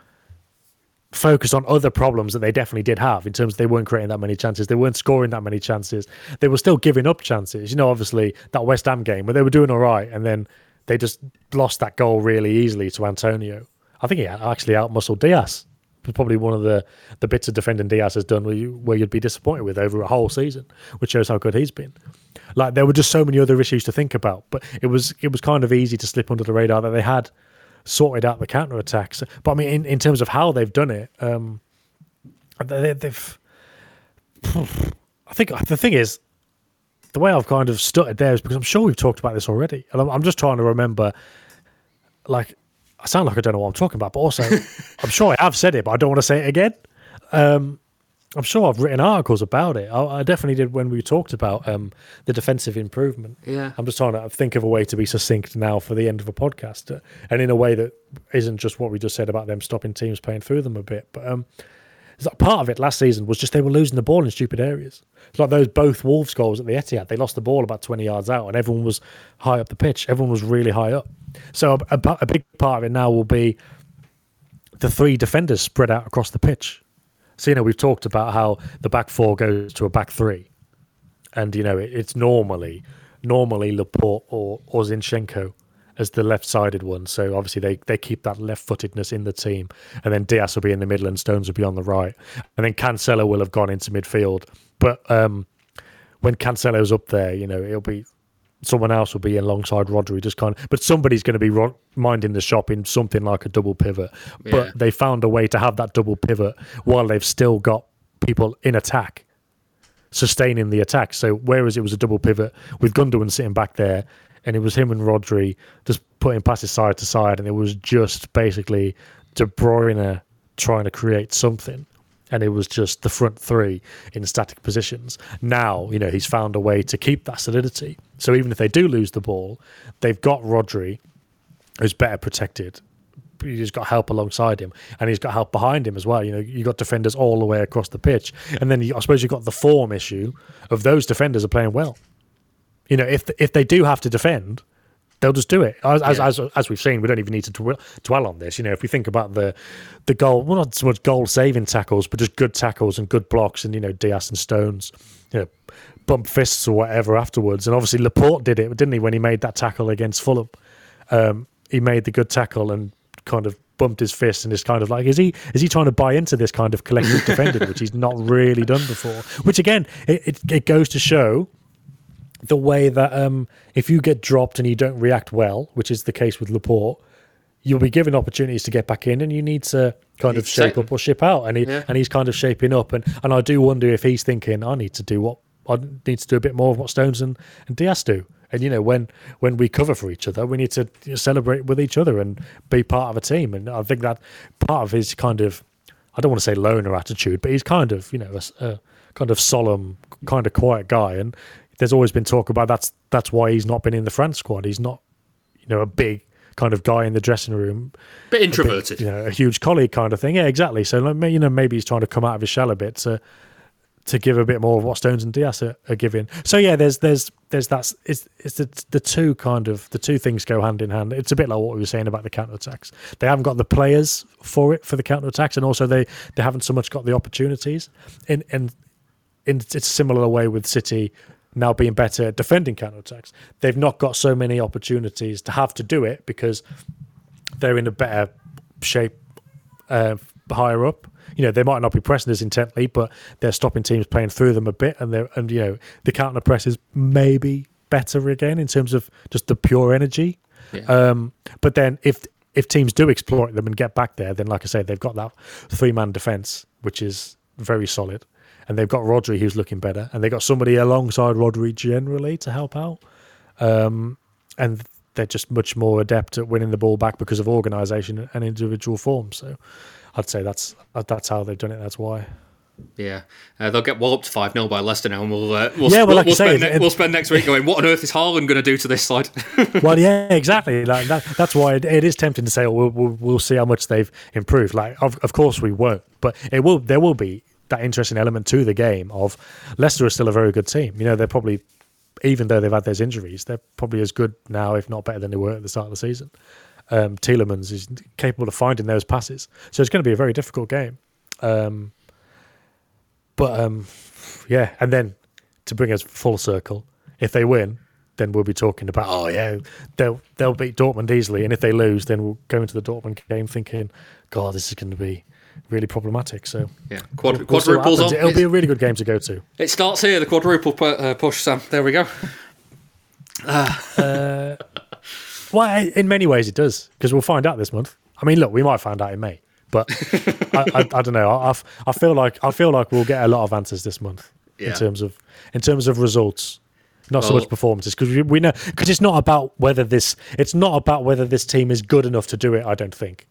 focused on other problems that they definitely did have in terms of they weren't creating that many chances, they weren't scoring that many chances, they were still giving up chances. You know, obviously that West Ham game where they were doing all right and then they just lost that goal really easily to Antonio. I think he actually outmuscled Dias. Probably one of the the bits of defending Dias has done where you where you'd be disappointed with over a whole season, which shows how good he's been. Like there were just so many other issues to think about, but it was it was kind of easy to slip under the radar that they had sorted out the counter attacks. But I mean, in, in terms of how they've done it, um, they, they've. I think the thing is, the way I've kind of stuttered there is because I'm sure we've talked about this already, and I'm, I'm just trying to remember. Like, I sound like I don't know what I'm talking about, but also I'm sure I have said it, but I don't want to say it again. Um, I'm sure I've written articles about it. I, I definitely did when we talked about um, the defensive improvement. Yeah. I'm just trying to think of a way to be succinct now for the end of a podcast, uh, and in a way that isn't just what we just said about them stopping teams playing through them a bit. But um, it's part of it last season was just they were losing the ball in stupid areas. It's like those both Wolves goals at the Etihad. They lost the ball about 20 yards out, and everyone was high up the pitch. Everyone was really high up. So a, a, a big part of it now will be the three defenders spread out across the pitch. So you know we've talked about how the back four goes to a back three, and you know it, it's normally normally Laporte or or Zinchenko as the left-sided one. So obviously they they keep that left-footedness in the team, and then Dias will be in the middle and Stones will be on the right, and then Cancelo will have gone into midfield. But um, when Cancelo's up there, you know it'll be someone else will be alongside Rodri, just kind of, but somebody's going to be ro- minding the shop in something like a double pivot. Yeah. But they found a way to have that double pivot while they've still got people in attack, sustaining the attack. So whereas it was a double pivot with Gundogan sitting back there, and it was him and Rodri just putting passes side to side, and it was just basically De Bruyne trying to create something and it was just the front three in static positions. Now, you know, he's found a way to keep that solidity. So even if they do lose the ball, they've got Rodri, who's better protected. He's got help alongside him, and he's got help behind him as well. You know, you got defenders all the way across the pitch, and then you, I suppose you've got the form issue of those defenders are playing well. You know, if if they do have to defend, they'll just do it. As, as, as as we've seen, we don't even need to dwell, dwell on this. You know, if we think about the the goal, well, not so much goal saving tackles, but just good tackles and good blocks, and you know, Dias and Stones, you know, bump fists or whatever afterwards. And obviously, Laporte did it, didn't he, when he made that tackle against Fulham? Um, he made the good tackle and kind of bumped his fist and is kind of like, is he is he trying to buy into this kind of collective defending, which he's not really done before? Which again, it, it, it goes to show the way that um, if you get dropped and you don't react well, which is the case with Laporte, you'll be given opportunities to get back in, and you need to kind of He's shape up or ship out. And he Yeah. and he's kind of shaping up, and and I do wonder if he's thinking, I need to do what I need to do a bit more of what Stones and, and Dias do. And you know, when when we cover for each other, we need to celebrate with each other and be part of a team. And I think that part of his kind of I don't want to say loner attitude, but he's kind of you know a kind of solemn, kind of quiet guy. And there's always been talk about that's that's why he's not been in the France squad. He's not you know a big kind of guy in the dressing room, bit introverted. you know, a huge colleague kind of thing. Yeah, exactly. So like, you know, maybe he's trying to come out of his shell a bit to to give a bit more of what Stones and Dias are, are giving. So yeah, there's there's there's that. It's it's the, the two kind of the two things go hand in hand. It's a bit like what we were saying about the counter attacks. They haven't got the players for it for the counter attacks, and also they they haven't so much got the opportunities. In in in it's a similar way with City now being better at defending counter attacks. They've not got so many opportunities to have to do it because they're in a better shape uh, higher up. You know, they might not be pressing as intently, but they're stopping teams playing through them a bit, and they're and you know the counter press is maybe better again in terms of just the pure energy. Yeah. Um, but then if if teams do exploit them and get back there, then like I say, they've got that three man defense, which is very solid, and they've got Rodri who's looking better, and they've got somebody alongside Rodri generally to help out, um, and they're just much more adept at winning the ball back because of organisation and individual form. So I'd say that's that's how they've done it. That's why. Yeah, uh, they'll get walloped five 0 by Leicester now, and we'll uh, we'll, Yeah, well, like we'll, say, spend, we'll spend next week going, what on earth is Haaland going to do to this side? well, yeah, exactly. Like that, that's why it, it is tempting to say, oh, we'll, we'll, we'll see how much they've improved. Like, of, of course we won't, but it will. There will be that interesting element to the game of Leicester are still a very good team. You know, they're probably, even though they've had those injuries, they're probably as good now, if not better than they were at the start of the season. Um, Tielemans is capable of finding those passes, so it's going to be a very difficult game. Um, but um, yeah, and then to bring us full circle, if they win, then we'll be talking about oh yeah, they'll they'll beat Dortmund easily, and if they lose, then we'll go into the Dortmund game thinking, God, this is going to be really problematic. So yeah, Quad, we'll see what quadruples happens. on. It'll be a really good game to go to. It starts here, the quadruple pu- uh, push, Sam. There we go. Well, in many ways it does because we'll find out this month. I mean, look, we might find out in May, but I, I, I don't know. I, I've- I feel like I feel like we'll get a lot of answers this month Yeah. in terms of in terms of results, not so much performances because we, we know because it's not about whether this it's not about whether this team is good enough to do it. I don't think,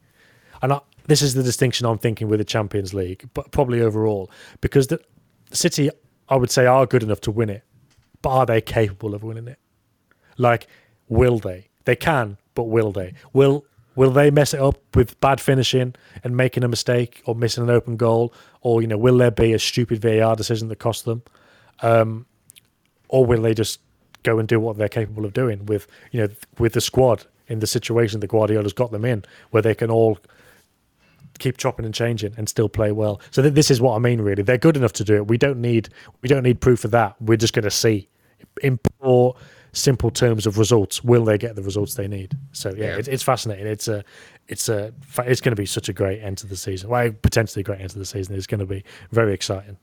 and I, this is the distinction I'm thinking with the Champions League, but probably overall because the City, I would say, are good enough to win it, but are they capable of winning it? Like, will they? They can, but will they? Will will they mess it up with bad finishing and making a mistake or missing an open goal, or you know, will there be a stupid VAR decision that costs them, um, or will they just go and do what they're capable of doing with you know with the squad in the situation that Guardiola's got them in, where they can all keep chopping and changing and still play well. So th- this is what I mean. Really, they're good enough to do it. We don't need we don't need proof of that. We're just going to see in poor, simple terms of results. Will they get the results they need? So yeah, Yeah. It's, it's fascinating. It's a it's a it's going to be such a great end to the season. Well, potentially a great end to the season. It's going to be very exciting.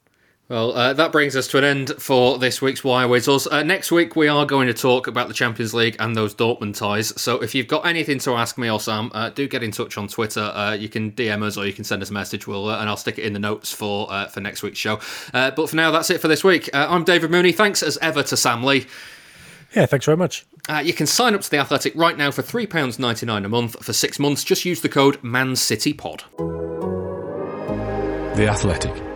Well, uh, that brings us to an end for this week's Why Always Us. Uh, next week, we are going to talk about the Champions League and those Dortmund ties. So if you've got anything to ask me or Sam, uh, do get in touch on Twitter. Uh, you can DM us or you can send us a message, we'll, uh, and I'll stick it in the notes for uh, for next week's show. Uh, but for now, that's it for this week. Uh, I'm David Mooney. Thanks as ever to Sam Lee. Yeah, thanks very much. Uh, you can sign up to The Athletic right now for £3.99 a month for six months. Just use the code ManCityPod. The Athletic.